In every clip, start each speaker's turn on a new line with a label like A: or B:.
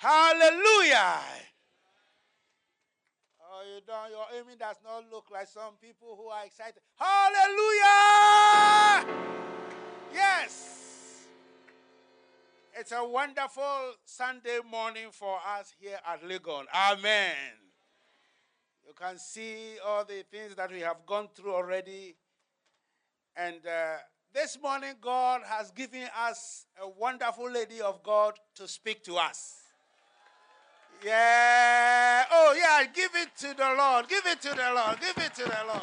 A: Hallelujah. Oh, you don't, your aiming does not look like some people who are excited. Hallelujah. Yes. It's a wonderful Sunday morning for us here at Legon. Amen. You can see all the things that we have gone through already. And uh, this morning, God has given us a wonderful lady of God to speak to us. Yeah. Oh, yeah. Give it to the Lord. Give it to the Lord. Give it to the Lord.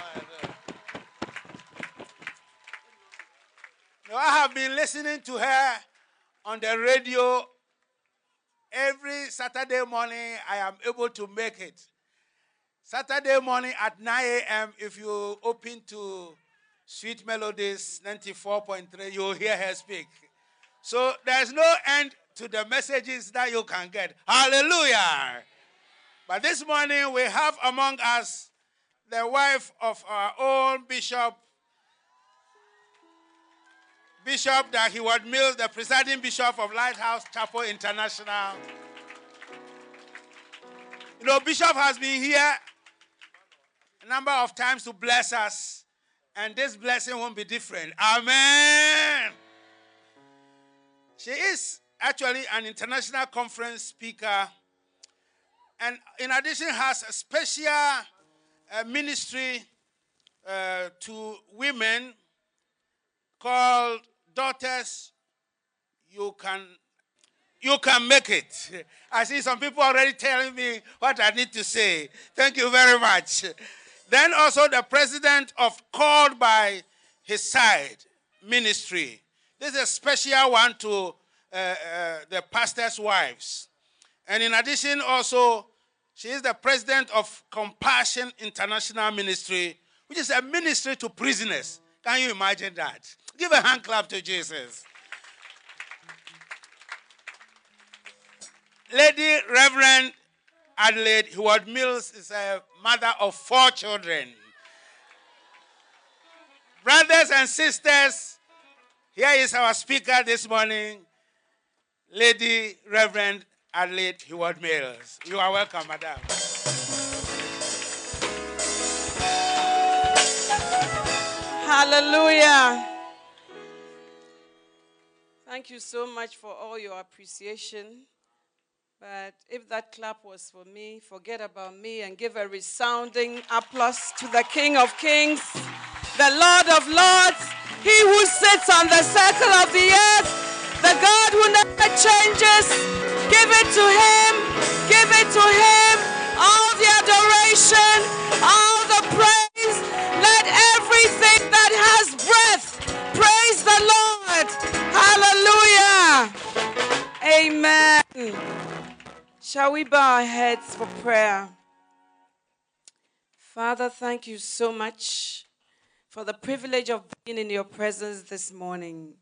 A: No, I have been listening to her on the radio every Saturday morning. I am able to make it. Saturday morning at 9 a.m., if you open to Sweet Melodies 94.3, you'll hear her speak. So there's no end to the messages that you can get. Hallelujah. But this morning we have among us the wife of our own bishop, Bishop Dag Heward Mills, the presiding bishop of Lighthouse Chapel International. You know, Bishop has been here a number of times to bless us, and this blessing won't be different. Amen. She is actually an international conference speaker, and in addition, has a special uh, ministry uh, to women called Daughters. You can you can make it. I see some people already telling me what I need to say. Thank you very much. Then also the president of Called by His Side Ministry. This is a special one to uh, uh, the pastor's wives. And in addition, also, she is the president of Compassion International Ministry, which is a ministry to prisoners. Can you imagine that? Give a hand clap to Jesus. Lady Reverend Adelaide Heward Mills is a mother of four children. Brothers and sisters, here is our speaker this morning, Lady Reverend Adelaide Heward Mills. You are welcome, madam.
B: Hallelujah. Thank you so much for all your appreciation. But if that clap was for me, forget about me and give a resounding applause to the King of Kings, the Lord of Lords, He who sits on the circle of the earth, the God who never changes. Give it to Him, give it to Him, all the adoration, all the praise. Let everything that has breath praise the Lord. Hallelujah. Amen. Shall we bow our heads for prayer? Father, thank you so much for the privilege of being in your presence this morning.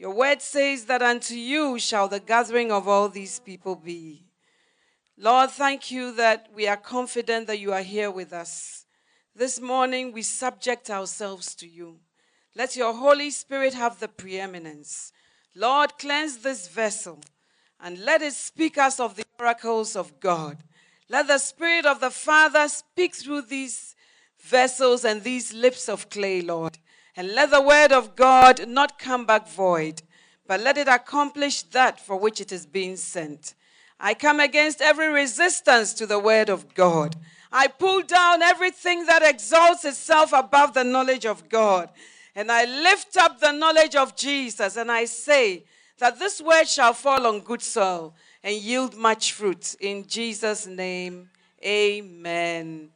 B: Your word says that unto you shall the gathering of all these people be. Lord, thank you that we are confident that you are here with us. This morning we subject ourselves to you. Let your Holy Spirit have the preeminence. Lord, cleanse this vessel and let it speak us of the oracles of God. Let the Spirit of the Father speak through these vessels and these lips of clay, Lord. And let the word of God not come back void, but let it accomplish that for which it is being sent. I come against every resistance to the word of God. I pull down everything that exalts itself above the knowledge of God. And I lift up the knowledge of Jesus and I say that this word shall fall on good soil and yield much fruit. In Jesus' name, amen.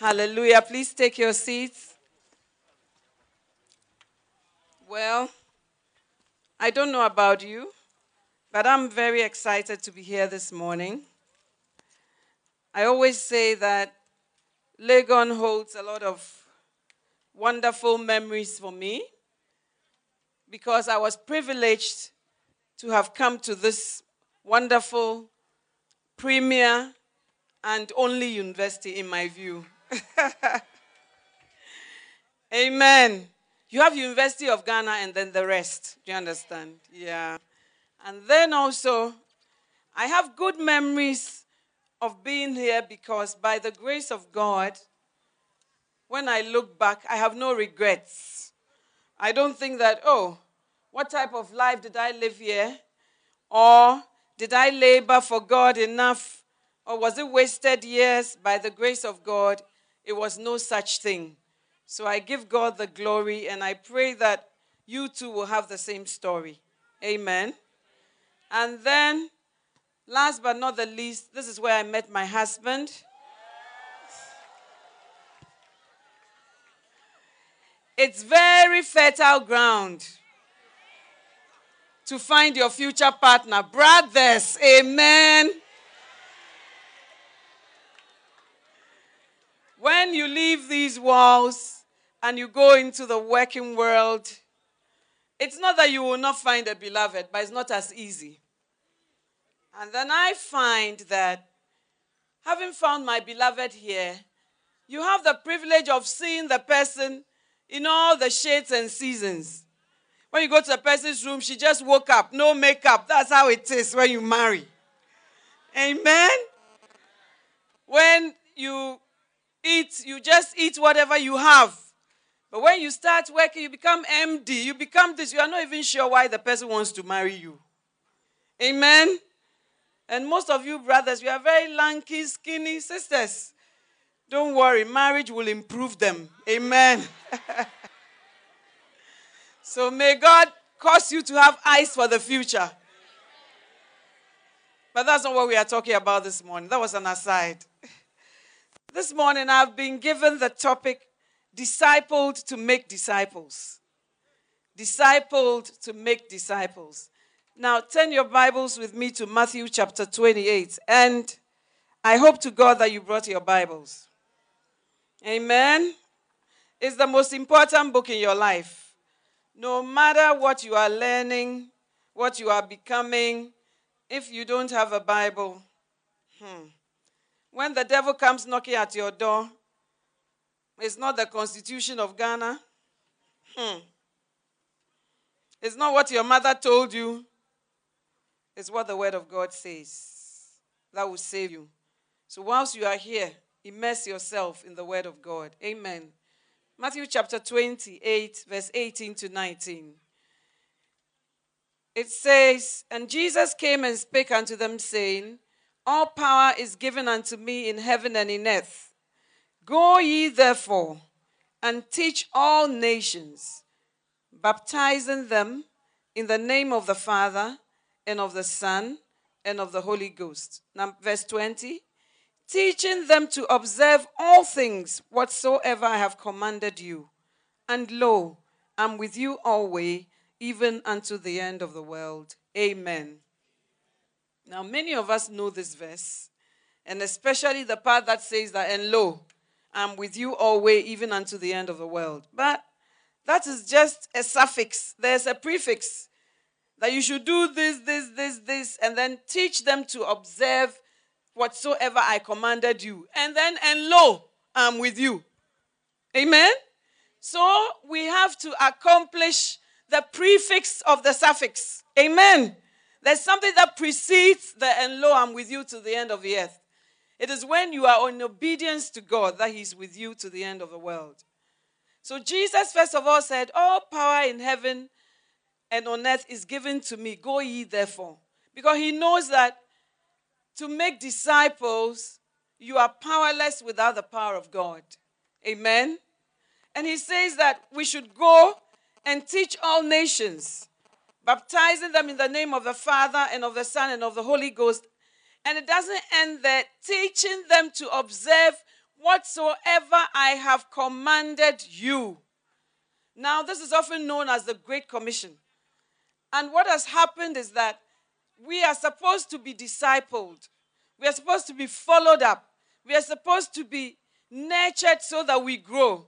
B: Hallelujah. Please take your seats. Well, I don't know about you, but I'm very excited to be here this morning. I always say that Legon holds a lot of wonderful memories for me because I was privileged to have come to this wonderful, premier, and only university, in my view. Amen. You have University of Ghana and then the rest. Do you understand? Yeah. And then also, I have good memories of being here because by the grace of God, when I look back, I have no regrets. I don't think that, oh, what type of life did I live here? Or did I labor for God enough? Or was it wasted years? By the grace of God, it was no such thing. So I give God the glory and I pray that you too will have the same story. Amen. And then Last but not the least, this is where I met my husband. It's very fertile ground to find your future partner. Brothers, amen. When you leave these walls and you go into the working world, it's not that you will not find a beloved, but it's not as easy. And then I find that having found my beloved here, you have the privilege of seeing the person in all the shades and seasons. When you go to the person's room, she just woke up, no makeup. That's how it is when you marry. Amen. When you eat, you just eat whatever you have. But when you start working, you become MD. You become this. You are not even sure why the person wants to marry you. Amen. And most of you brothers, you are very lanky, skinny sisters. Don't worry, marriage will improve them. Amen. so may God cause you to have eyes for the future. But that's not what we are talking about this morning. That was an aside. This morning, I've been given the topic discipled to make disciples. Discipled to make disciples. Now, turn your Bibles with me to Matthew chapter 28. And I hope to God that you brought your Bibles. Amen. It's the most important book in your life. No matter what you are learning, what you are becoming, if you don't have a Bible, hmm, when the devil comes knocking at your door, it's not the constitution of Ghana. Hmm. It's not what your mother told you. It's what the Word of God says. That will save you. So whilst you are here, immerse yourself in the Word of God. Amen. Matthew chapter 28, verse 18 to 19. It says, And Jesus came and spake unto them, saying, All power is given unto me in heaven and in earth. Go ye therefore and teach all nations, baptizing them in the name of the Father and of the Son and of the Holy Ghost. Now, verse 20 teaching them to observe all things whatsoever I have commanded you. And lo, I'm with you always, even unto the end of the world. Amen. Now, many of us know this verse, and especially the part that says that, and lo, I'm with you always, even unto the end of the world. But that is just a suffix, there's a prefix that you should do this, this, this, this, and then teach them to observe whatsoever I commanded you. And then, and lo, I'm with you. Amen? So we have to accomplish the prefix of the suffix. Amen. There's something that precedes the and lo, I'm with you to the end of the earth. It is when you are in obedience to God that He's with you to the end of the world. So Jesus, first of all, said, All power in heaven and on earth is given to me. Go ye therefore. Because he knows that to make disciples, you are powerless without the power of God. Amen. And he says that we should go and teach all nations, baptizing them in the name of the Father and of the Son and of the Holy Ghost. And it doesn't end there, teaching them to observe whatsoever I have commanded you. Now, this is often known as the Great Commission. And what has happened is that we are supposed to be discipled, we are supposed to be followed up, we are supposed to be nurtured so that we grow.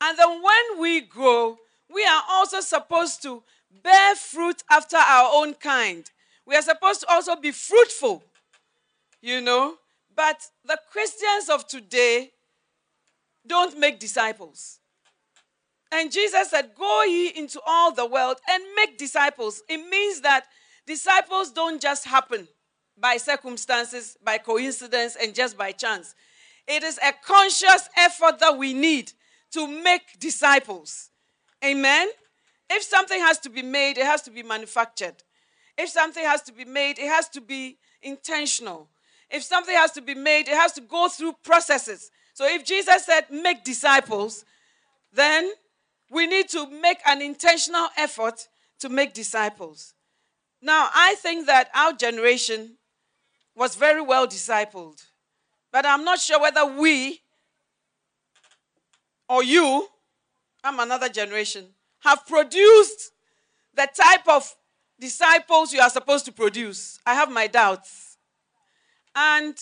B: And then when we grow, we are also supposed to bear fruit after our own kind. We are supposed to also be fruitful, you know. But the Christians of today don't make disciples. And Jesus said, Go ye into all the world and make disciples. It means that disciples don't just happen by circumstances, by coincidence, and just by chance. It is a conscious effort that we need to make disciples. Amen? If something has to be made, it has to be manufactured. If something has to be made, it has to be intentional. If something has to be made, it has to go through processes. So if Jesus said, make disciples, then we need to make an intentional effort to make disciples. Now, I think that our generation was very well discipled, but I'm not sure whether we or you, I'm another generation, have produced the type of disciples you are supposed to produce. I have my doubts. And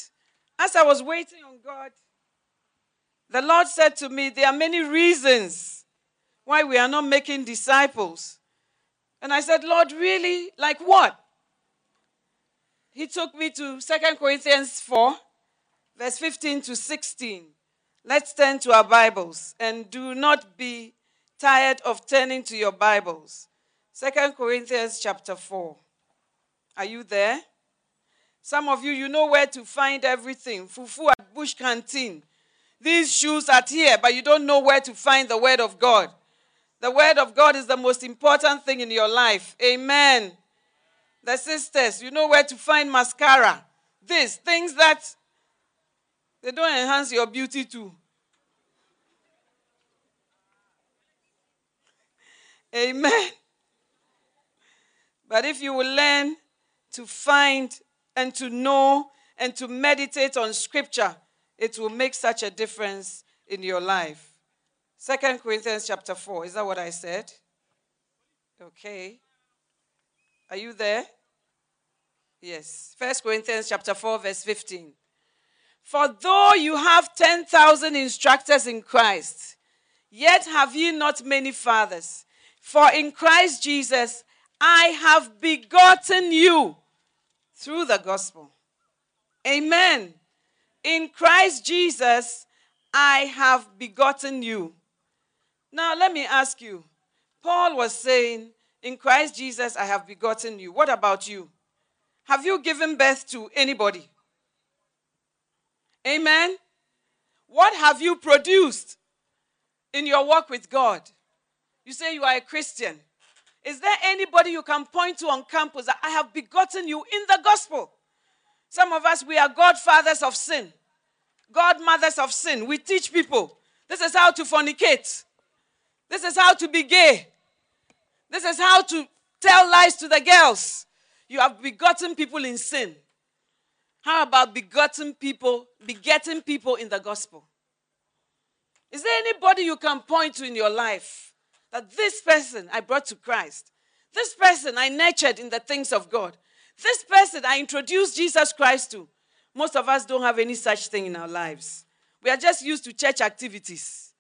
B: as I was waiting on God, the Lord said to me, There are many reasons why we are not making disciples. And I said, Lord, really? Like what? He took me to Second Corinthians 4, verse 15 to 16. Let's turn to our Bibles and do not be tired of turning to your Bibles. Second Corinthians chapter 4. Are you there? Some of you, you know where to find everything. Fufu at Bush Canteen. These shoes are here, but you don't know where to find the Word of God. The Word of God is the most important thing in your life. Amen. The sisters, you know where to find mascara. These things that they don't enhance your beauty too. Amen. But if you will learn to find and to know and to meditate on scripture, it will make such a difference in your life. Second Corinthians chapter 4. Is that what I said? Okay. Are you there? Yes. First Corinthians chapter 4, verse 15. For though you have 10,000 instructors in Christ, yet have ye not many fathers. For in Christ Jesus I have begotten you through the gospel. Amen. In Christ Jesus I have begotten you. Now let me ask you. Paul was saying, In Christ Jesus I have begotten you. What about you? Have you given birth to anybody? Amen. What have you produced in your work with God? You say you are a Christian. Is there anybody you can point to on campus that I have begotten you in the gospel? Some of us, we are godfathers of sin, godmothers of sin. We teach people this is how to fornicate, this is how to be gay, this is how to tell lies to the girls. You have begotten people in sin. How about begotten people, begetting people in the gospel? Is there anybody you can point to in your life that this person I brought to Christ, this person I nurtured in the things of God, this person I introduced Jesus Christ to? Most of us don't have any such thing in our lives. We are just used to church activities.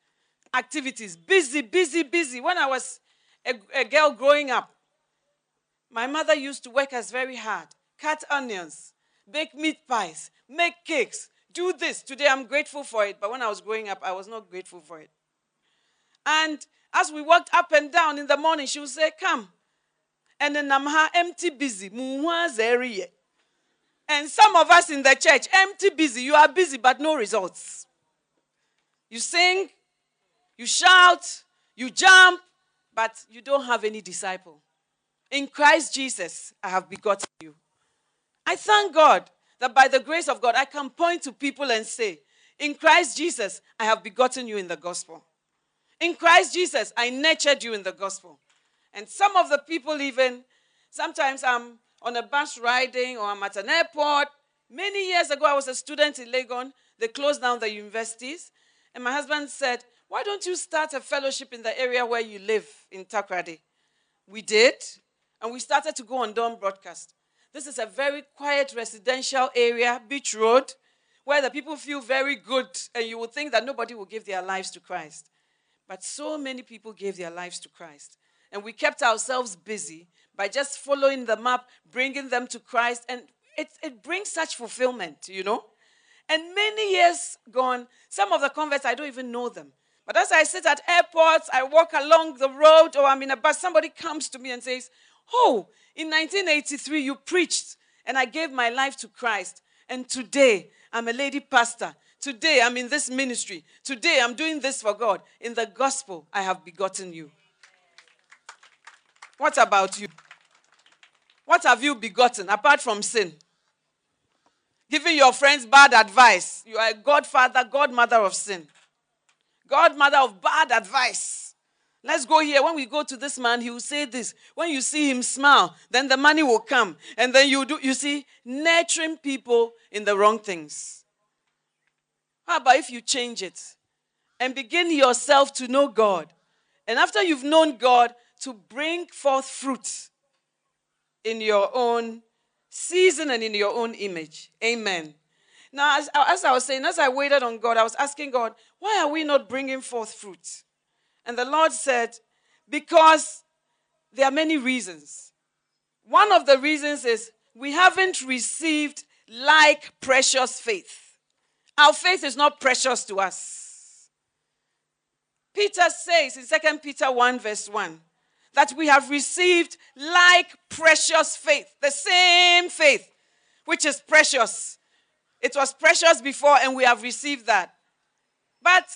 B: Activities, busy, busy, busy. When I was a, a girl growing up, my mother used to work us very hard, cut onions, bake meat pies, make cakes, do this. Today I'm grateful for it, but when I was growing up, I was not grateful for it. And as we walked up and down in the morning, she would say, Come. And then I'm her empty busy. And some of us in the church, empty busy. You are busy, but no results. You sing, you shout, you jump, but you don't have any disciple. In Christ Jesus, I have begotten you. I thank God that by the grace of God, I can point to people and say, In Christ Jesus, I have begotten you in the gospel. In Christ Jesus, I nurtured you in the gospel. And some of the people, even sometimes I'm on a bus riding or I'm at an airport. Many years ago, I was a student in Legon. They closed down the universities. And my husband said, Why don't you start a fellowship in the area where you live in Takoradi? We did. And we started to go on dawn broadcast. This is a very quiet residential area, Beach Road, where the people feel very good. And you would think that nobody will give their lives to Christ. But so many people gave their lives to Christ. And we kept ourselves busy by just following the map, bringing them to Christ. And it, it brings such fulfillment, you know? And many years gone, some of the converts, I don't even know them. But as I sit at airports, I walk along the road, or I'm in a bus, somebody comes to me and says, Oh, in 1983, you preached, and I gave my life to Christ. And today, I'm a lady pastor. Today, I'm in this ministry. Today, I'm doing this for God. In the gospel, I have begotten you. What about you? What have you begotten apart from sin? Giving your friends bad advice. You are a godfather, godmother of sin. Godmother of bad advice. Let's go here. When we go to this man, he will say this. When you see him smile, then the money will come. And then you do, you see, nurturing people in the wrong things. How about if you change it and begin yourself to know God? And after you've known God, to bring forth fruit in your own season and in your own image. Amen. Now, as, as, I was saying, as I waited on God, I was asking God, why are we not bringing forth fruit? And the Lord said, because there are many reasons. One of the reasons is we haven't received like precious faith. Our faith is not precious to us. Peter says in 2 Peter 1, verse 1, that we have received like precious faith, the same faith, which is precious. It was precious before, and we have received that. But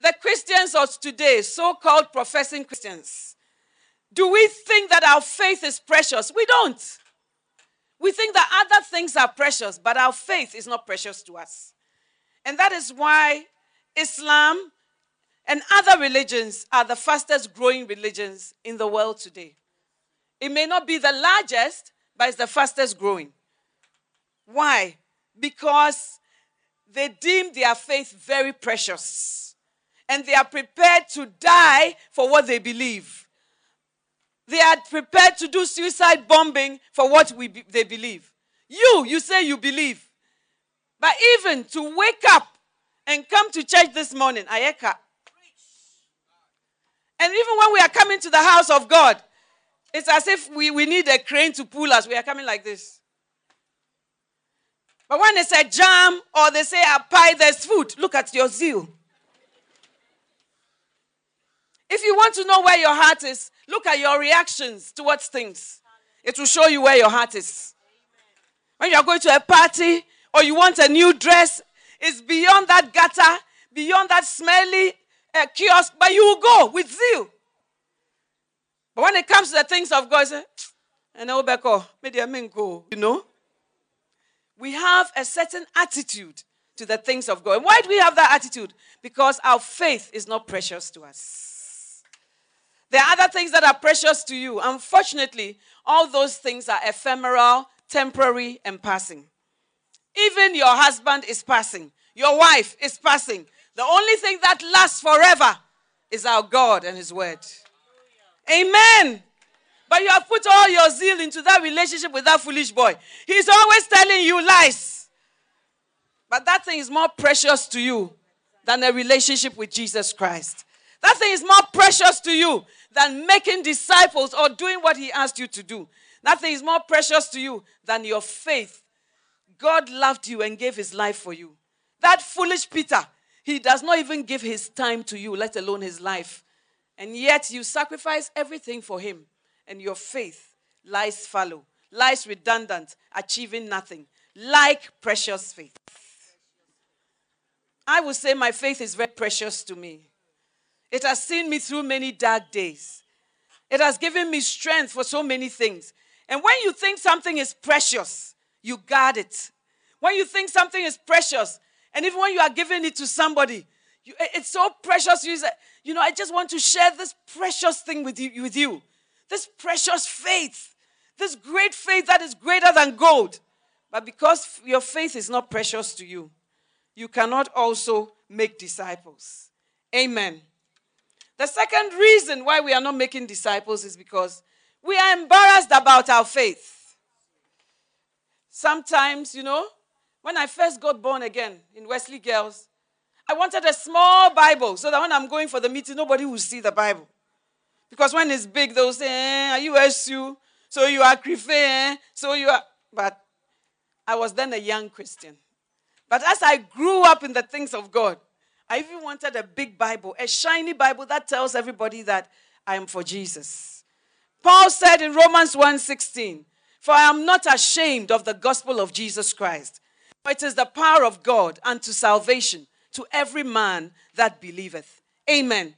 B: the Christians of today, so called professing Christians, do we think that our faith is precious? We don't. We think that other things are precious, but our faith is not precious to us. And that is why Islam and other religions are the fastest growing religions in the world today. It may not be the largest, but it's the fastest growing. Why? Because they deem their faith very precious and they are prepared to die for what they believe. They are prepared to do suicide bombing for what be, they believe. You, you say you believe. But even to wake up and come to church this morning, Ayeka, and even when we are coming to the house of God, it's as if we, we need a crane to pull us. We are coming like this. But when they say jam or they say a pie, there's food. Look at your zeal. If you want to know where your heart is, look at your reactions towards things. It will show you where your heart is. When you're going to a party or you want a new dress, it's beyond that gutter, beyond that smelly a kiosk, but you will go with zeal. But when it comes to the things of God, say, and Obeko, go. you know, we have a certain attitude to the things of God. And why do we have that attitude? Because our faith is not precious to us. There are other things that are precious to you. Unfortunately, all those things are ephemeral, temporary, and passing. Even your husband is passing, your wife is passing, the only thing that lasts forever is our God and His Word. Amen. But you have put all your zeal into that relationship with that foolish boy. He's always telling you lies. But that thing is more precious to you than a relationship with Jesus Christ. That thing is more precious to you than making disciples or doing what He asked you to do. That thing is more precious to you than your faith. God loved you and gave His life for you. That foolish Peter he does not even give his time to you, let alone his life. And yet you sacrifice everything for him, and your faith lies fallow, lies redundant, achieving nothing, like precious faith. I would say my faith is very precious to me. It has seen me through many dark days. It has given me strength for so many things. And when you think something is precious, you guard it. When you think something is precious, and even when you are giving it to somebody, you, it's so precious. You say, you know, I just want to share this precious thing with you, with you. This precious faith. This great faith that is greater than gold. But because your faith is not precious to you, you cannot also make disciples. Amen. The second reason why we are not making disciples is because we are embarrassed about our faith. Sometimes, you know, when I first got born again in Wesley Girls, I wanted a small Bible so that when I'm going for the meeting, nobody will see the Bible. Because when it's big, they'll say, eh, Are you SU? So you are Krife, eh? So you are. But I was then a young Christian. But as I grew up in the things of God, I even wanted a big Bible, a shiny Bible that tells everybody that I am for Jesus. Paul said in Romans 1:16, "For I am not ashamed of the gospel of Jesus Christ, for it is the power of God unto salvation to every man that believeth." Amen.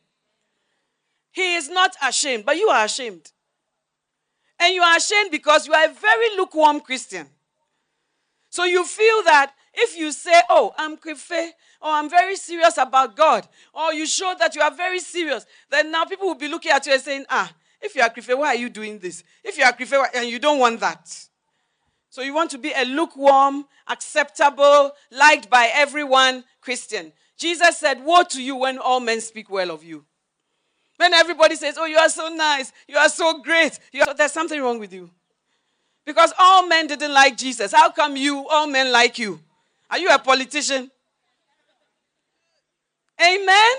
B: He is not ashamed, but you are ashamed. And you are ashamed because you are a very lukewarm Christian. So you feel that if you say, Oh, I'm Krife, or I'm very serious about God, or you show that you are very serious, then now people will be looking at you and saying, Ah, if you are Krife, why are you doing this? If you are Krife, and you don't want that. So you want to be a lukewarm, acceptable, liked by everyone Christian. Jesus said, Woe to you when all men speak well of you. When everybody says, Oh, you are so nice, you are so great, are, there's something wrong with you. Because all men didn't like Jesus. How come you, all men like you? Are you a politician? Amen?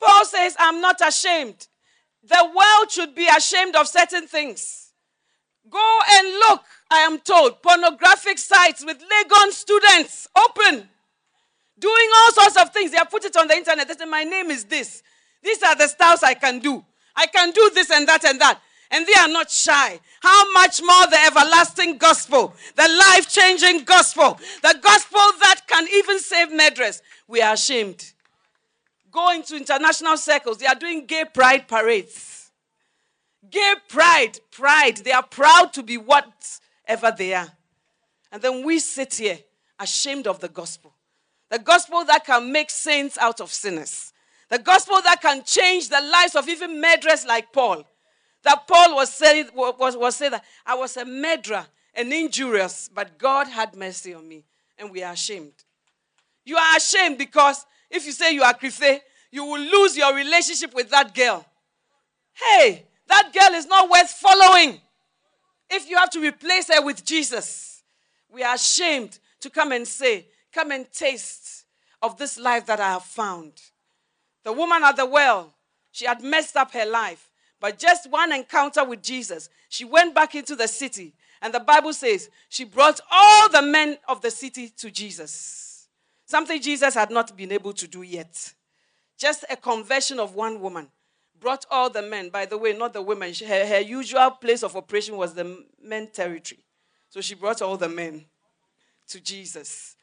B: Paul says, I'm not ashamed. The world should be ashamed of certain things. Go and look, I am told, pornographic sites with Legon students open, doing all sorts of things. They have put it on the internet. They say, My name is this. These are the styles I can do. I can do this and that and that. And they are not shy. How much more the everlasting gospel, the life changing gospel, the gospel that can even save murderers. We are ashamed. Go into international circles, they are doing gay pride parades. Gay pride, pride. They are proud to be whatever they are. And then we sit here ashamed of the gospel. The gospel that can make saints out of sinners. The gospel that can change the lives of even murderers like Paul. That Paul was saying, was, was saying that I was a murderer and injurious, but God had mercy on me, and we are ashamed. You are ashamed because if you say you are Krife, you will lose your relationship with that girl. Hey, that girl is not worth following. If you have to replace her with Jesus, we are ashamed to come and say, Come and taste of this life that I have found. The woman at the well, she had messed up her life. But just one encounter with Jesus, she went back into the city. And the Bible says she brought all the men of the city to Jesus. Something Jesus had not been able to do yet. Just a conversion of one woman brought all the men. By the way, not the women. Her, her usual place of operation was the men territory. So she brought all the men to Jesus.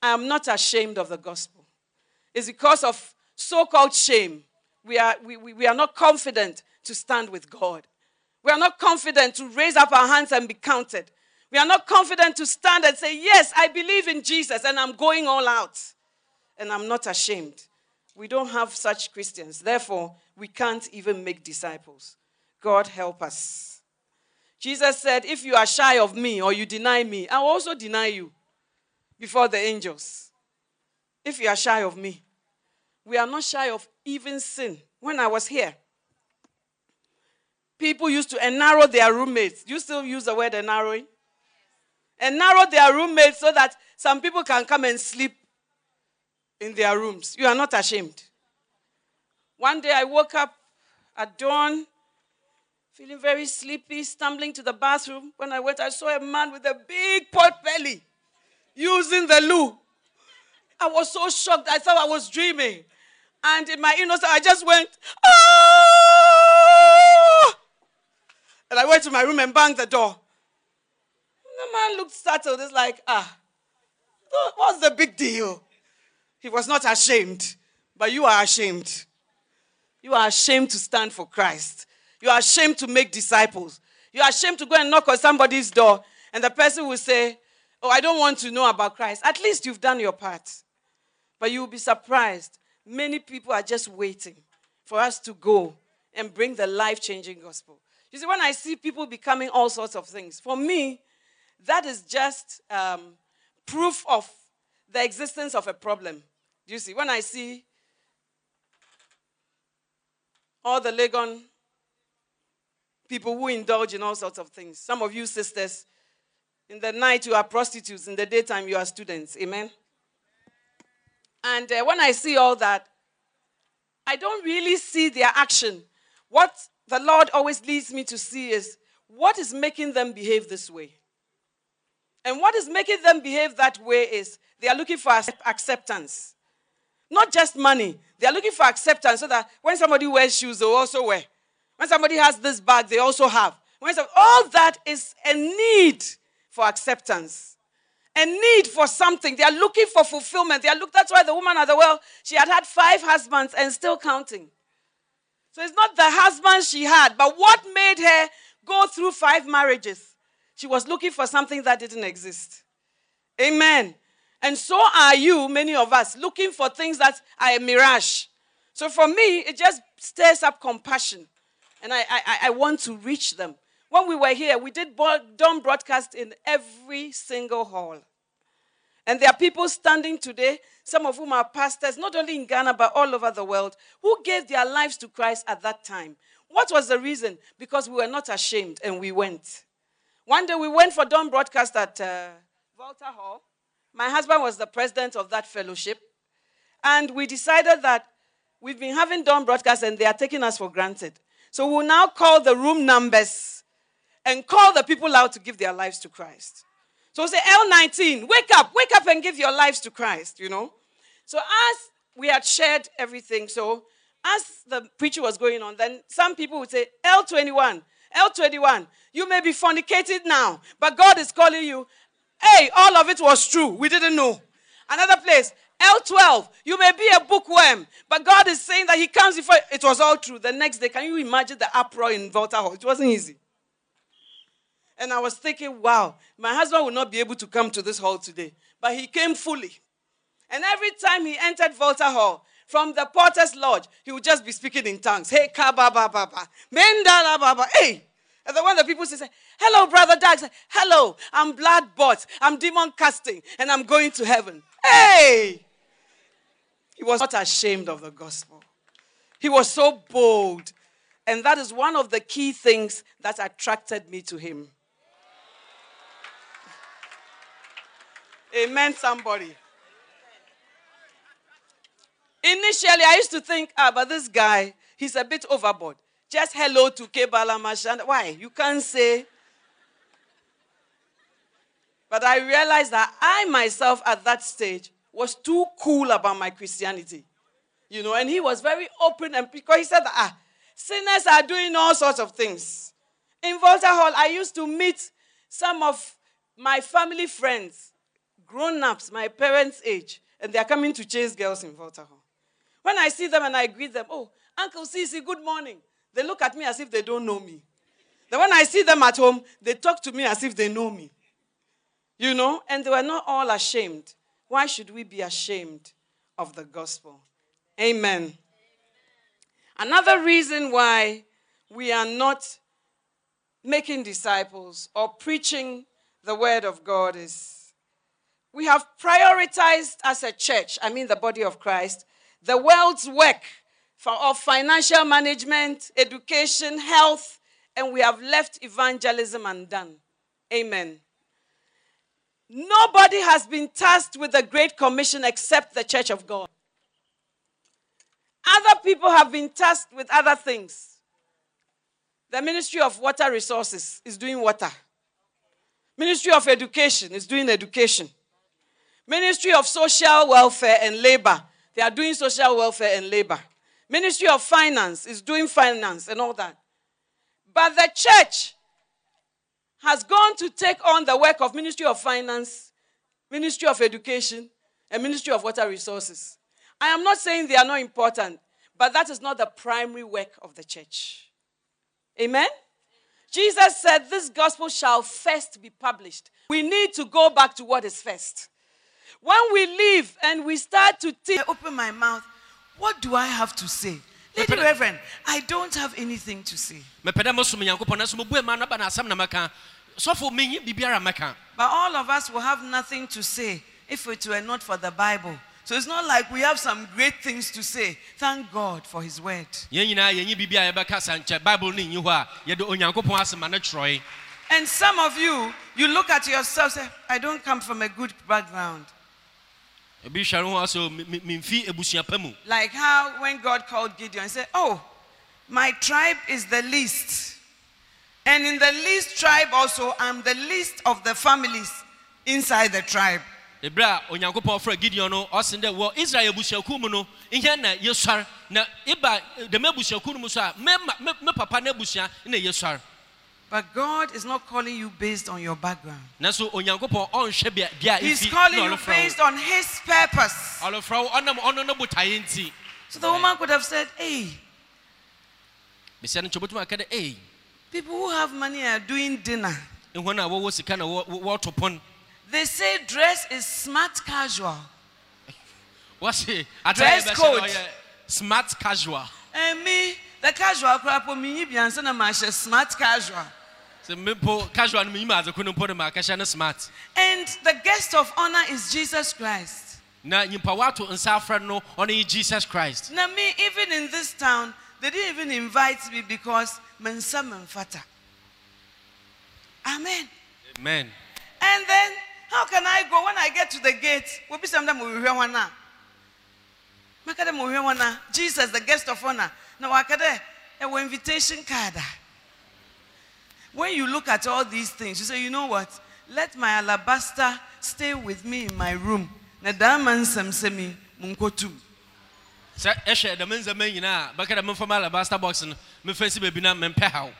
B: I am not ashamed of the gospel. It's because of so called shame. We are, we, we, we are not confident to stand with God. We are not confident to raise up our hands and be counted. We are not confident to stand and say, Yes, I believe in Jesus and I'm going all out. And I'm not ashamed. We don't have such Christians. Therefore, we can't even make disciples. God help us. Jesus said, If you are shy of me or you deny me, I will also deny you before the angels. If you are shy of me, we are not shy of even sin. When I was here, people used to narrow their roommates. You still use the word narrowing? And narrow their roommates so that some people can come and sleep in their rooms. You are not ashamed. One day I woke up at dawn, feeling very sleepy, stumbling to the bathroom. When I went, I saw a man with a big pot belly using the loo. I was so shocked. I thought I was dreaming. And in my innocence, I just went, ah! And I went to my room and banged the door. The man looked startled. It's like, ah, what's the big deal? He was not ashamed, but you are ashamed. You are ashamed to stand for Christ. You are ashamed to make disciples. You are ashamed to go and knock on somebody's door, and the person will say, oh, I don't want to know about Christ. At least you've done your part. But you'll be surprised. Many people are just waiting for us to go and bring the life changing gospel. You see, when I see people becoming all sorts of things, for me, that is just um, proof of the existence of a problem. Do you see? When I see all the Legon people who indulge in all sorts of things, some of you sisters, in the night you are prostitutes, in the daytime you are students. Amen? And uh, when I see all that, I don't really see their action. What the Lord always leads me to see is what is making them behave this way. And what is making them behave that way is they are looking for acceptance. Not just money. They are looking for acceptance so that when somebody wears shoes, they also wear. When somebody has this bag, they also have. When some, all that is a need for acceptance, a need for something. They are looking for fulfillment. They are look. That's why the woman at the well, she had had five husbands and still counting. So it's not the husband she had, but what made her go through five marriages. She was looking for something that didn't exist. Amen. And so are you, many of us, looking for things that are a mirage. So for me, it just stirs up compassion. And I, I, I want to reach them. When we were here, we did dawn broadcast in every single hall. And there are people standing today, some of whom are pastors, not only in Ghana, but all over the world, who gave their lives to Christ at that time. What was the reason? Because we were not ashamed and we went. One day we went for dawn broadcast at uh, Volta Hall. My husband was the president of that fellowship. And we decided that we've been having dawn broadcast and they are taking us for granted. So we'll now call the room numbers and call the people out to give their lives to Christ. So say L19, wake up, wake up and give your lives to Christ, you know. So as we had shared everything, so as the preacher was going on, then some people would say, L21, L21, you may be fornicated now, but God is calling you. Hey, all of it was true. We didn't know. Another place, L12, you may be a bookworm, but God is saying that He comes before it was all true. The next day, can you imagine the uproar in Volta Hall? It wasn't easy. And I was thinking, wow, my husband will not be able to come to this hall today. But he came fully. And every time he entered Volta Hall, from the porter's lodge, he would just be speaking in tongues. Hey, kababa baba, Baba. mendala baba, hey. And then when the people say, Hello, brother Dag, say, Hello, I'm blood bought, I'm demon casting, and I'm going to heaven. Hey! He was not ashamed of the gospel. He was so bold. And that is one of the key things that attracted me to him. Amen, somebody. Initially, I used to think, ah, but this guy, he's a bit overboard. Just hello to Kebala Mashanda. Why? You can't say. But I realized that I myself at that stage was too cool about my Christianity. You know, and he was very open and because he said that, ah, sinners are doing all sorts of things. In Volta Hall, I used to meet some of my family friends, grown ups, my parents' age, and they are coming to chase girls in Volta Hall. When I see them and I greet them, oh, Uncle Sisi, good morning. They look at me as if they don't know me. Then when I see them at home, they talk to me as if they know me. You know, and they were not all ashamed. Why should we be ashamed of the gospel? Amen. Another reason why we are not making disciples or preaching the word of God is we have prioritized as a church, I mean the body of Christ, the world's work for, of financial management, education, health, and we have left evangelism undone. Amen. Nobody has been tasked with the Great Commission except the Church of God. Other people have been tasked with other things. The Ministry of Water Resources is doing water. Ministry of Education is doing education. Ministry of Social Welfare and Labor, they are doing social welfare and labor. Ministry of Finance is doing finance and all that. But the church has gone to take on the work of Ministry of Finance, Ministry of Education, and Ministry of Water Resources. I am not saying they are not important, but that is not the primary work of the church. Amen?
C: Jesus said, This gospel shall first be published. We need to go back to what is first. When we leave and we start to teach,
B: I open my mouth. What do I have to say? Lady Reverend, I don't have anything to say.
D: mepɛ dɛ mosom nyankopɔn nanso mobue ma no ba no asɛm na mɛka sɔfo menyi
B: But all of us will have nothing to say if it were not for the Bible. So it's not like we have some great things to say. Thank God for His word.
D: yɛn nyinaa yɛnyi biribi a yɛbɛka bible no nyi hɔ a yɛde onyankopɔn asɛm a no twerɛe
B: And some of you, you look at yourself say, I don't come from a good background. Like how when God called Gideon, he said, Oh, my tribe is the least. And in the least tribe also, I'm the least of the families inside the tribe.
D: ɛberɛ a onyankopɔn frɛ gideon no ɔsen dɛ wɔ israel abusuakuo mu no ihe na yɛsɔre na iba eh, dɛm abusuakuo no mu so a me papa no abusua na yɛsɔre
B: But God is not calling you based on your background.
D: nanso onyankopɔn ɔnhwɛ bia bia
B: He's calling you based on His purpose.
D: ɔlofrɛ wo ɔnam ɔno no botaeɛ nti
B: So the woman could have said, Hey,
D: besia no nkyɛ wobɛtumi aka dɛ ei
B: people who have money are doing dinner.
D: ɛhɔ no a wɔwɔ sika na wɔ- wɔ-
B: They say dress is smart casual. Dress code.
D: smart casual
B: And me, the casual crap, me, biansa na mashe smart casual.
D: Sɛ mepo casual no menyim adzeko no mpo de maakɛhyɛ no smart
B: And the guest of honor is Jesus Christ.
D: na nyimpa woato nsa afrɛ no ɔne jesus christ
B: Now, me, even in this town, they didn't even invite me because mensa menfata. Amen.
D: amen
B: And then, how can I go when I get to the gate? Will be sometime we hear one now. Makade mo hear one now. Jesus, the guest of honor. Now, a invitation card. When you look at all these things, you say, you know what? Let my alabaster stay with me in my room. Na daman samsemi munkotum.
D: sɛ ɛhwɛ dɛm nzɛma nyinaa a bɛka dɛ memfa alabaster box no memfa si baabi na mempɛ haw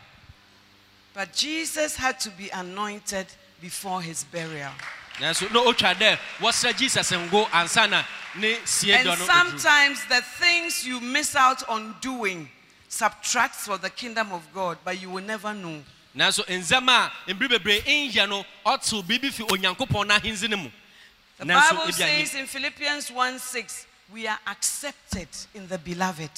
B: But Jesus had to be anointed before his burial.
D: nanso na ɔtwa dɛ wɔsrɛ jesus ngo ansa na ne sie
B: And
D: dɔ no ɛduru.
B: sometimes the things you miss out on doing subtracts for the kingdom of God, but you will never know.
D: Nanso nzɛma a mbere bebree nyɛ no ɔtew biribi fi onyankopɔn n'ahenzi no mu.
B: The
D: nanso
B: Bible
D: ebi
B: says in Philippians 1 6, we are accepted in the beloved.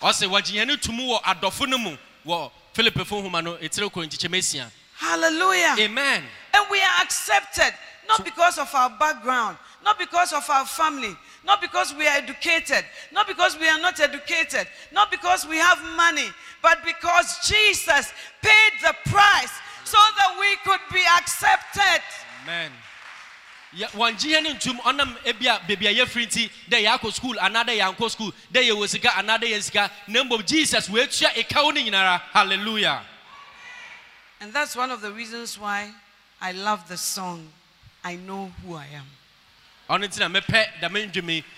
D: ɔsɛ wɔgye yɛn no to mu wɔ adɔfo no mu wɔ filipifo nhoma no ɛtire kɔ nkyekyɛm asia
B: Hallelujah.
D: amen.
B: And we are accepted not because of our background, not because of our family, not because we are educated, not because we are not educated, not because we have money, but because Jesus paid the price so that we could be accepted.
D: amen. Yɛ- wɔngye yɛn no ntom ɔnam ebi a beebi a yɛfiri nti dɛ yɛakɔ school anaa dɛ yɛankɔ school dɛ yɛwɔ sika anaa dɛ yɛn sika na mmom jesus wɔatua ɛkaw no nyinara. Hallelujah.
B: And that's one of the reasons why I love the song, I Know Who I Am.
D: ɔno mepɛ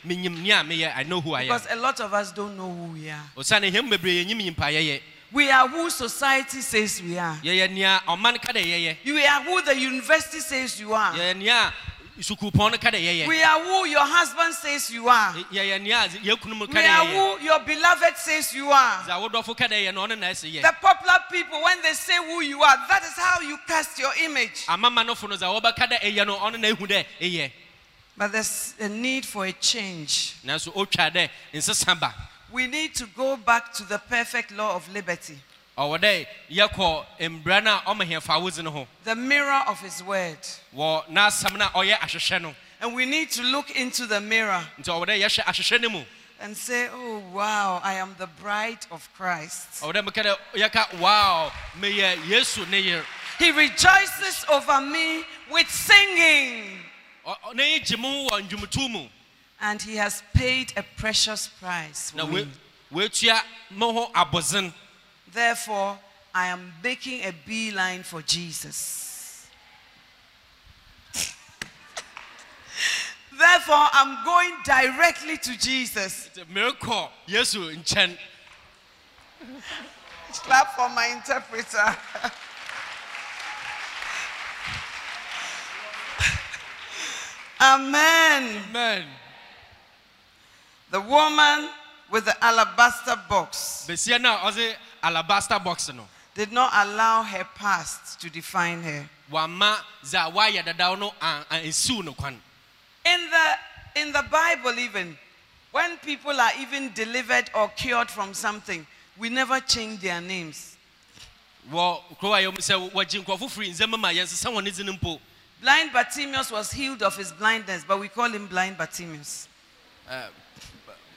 D: menyim meyɛ i know who i am
B: Because a lot of us don't know who we are.
D: osiane hɛm bebree yɛnyim nyimpa yɛyɛ
B: We are who society says we are. You are who the university says you are.
D: Yɛyɛ nea sukuupɔn no ka dɛ yɛyɛ
B: We are who your husband says you are.
D: yɛyɛ nea yɛkunum ka
B: We are who your beloved says you are.
D: dza wodɔfo ka dɛ yɛ no ɔno na ɛsɛ yɛ
B: The popular people, when they say who you are, that is how you cast your image.
D: amama nofo eh, no dza wɔbɛka dɛ ɛyɛ no ɔno na ehu dɛ ɛyɛ
B: But there's a need for a change.
D: nanso otwa dɛ nsesa ba
B: We need to go back to the perfect law of liberty,
D: ɔwɔ dɛ yɛkɔ mbura no a ɔma hɛfa awodzi no ho
B: the mirror of his word.
D: wɔ n'asɛm no a ɔyɛ ahwehwɛ no
B: And we need to look into the mirror
D: nti ɔwɔ dɛ yɛhwɛ ahwehwɛ no mu
B: and say, Oh, wow, I am the bride of Christ.
D: ɔwɔ dɛ meka dɛ yɛka wow meyɛ yesu
B: He rejoices over me with singing.
D: Ɔ- ɔ- na yɛgye mo wɔ ndwomto mu
B: And he has paid a precious price for me. Therefore, I am making a beeline for Jesus. Therefore, I'm going directly to Jesus.
D: Nti merekɔ yesu nkyɛn
B: Clap for my interpreter. Amen.
D: amen
B: The woman with the alabaster box.
D: Alabaster box no
B: did not allow her past to define her. In the in the Bible, even when people are even delivered or cured from something, we never change their names.
D: wɔ kurow a yɛm sɛ wɔgye nkurɔfo firi nzɛma ma yɛnsesa wɔn ne dze no mpo
B: Blind Bartimaeus was healed of his blindness, but we call him blind Bartimaeus.
D: onyimfrɛ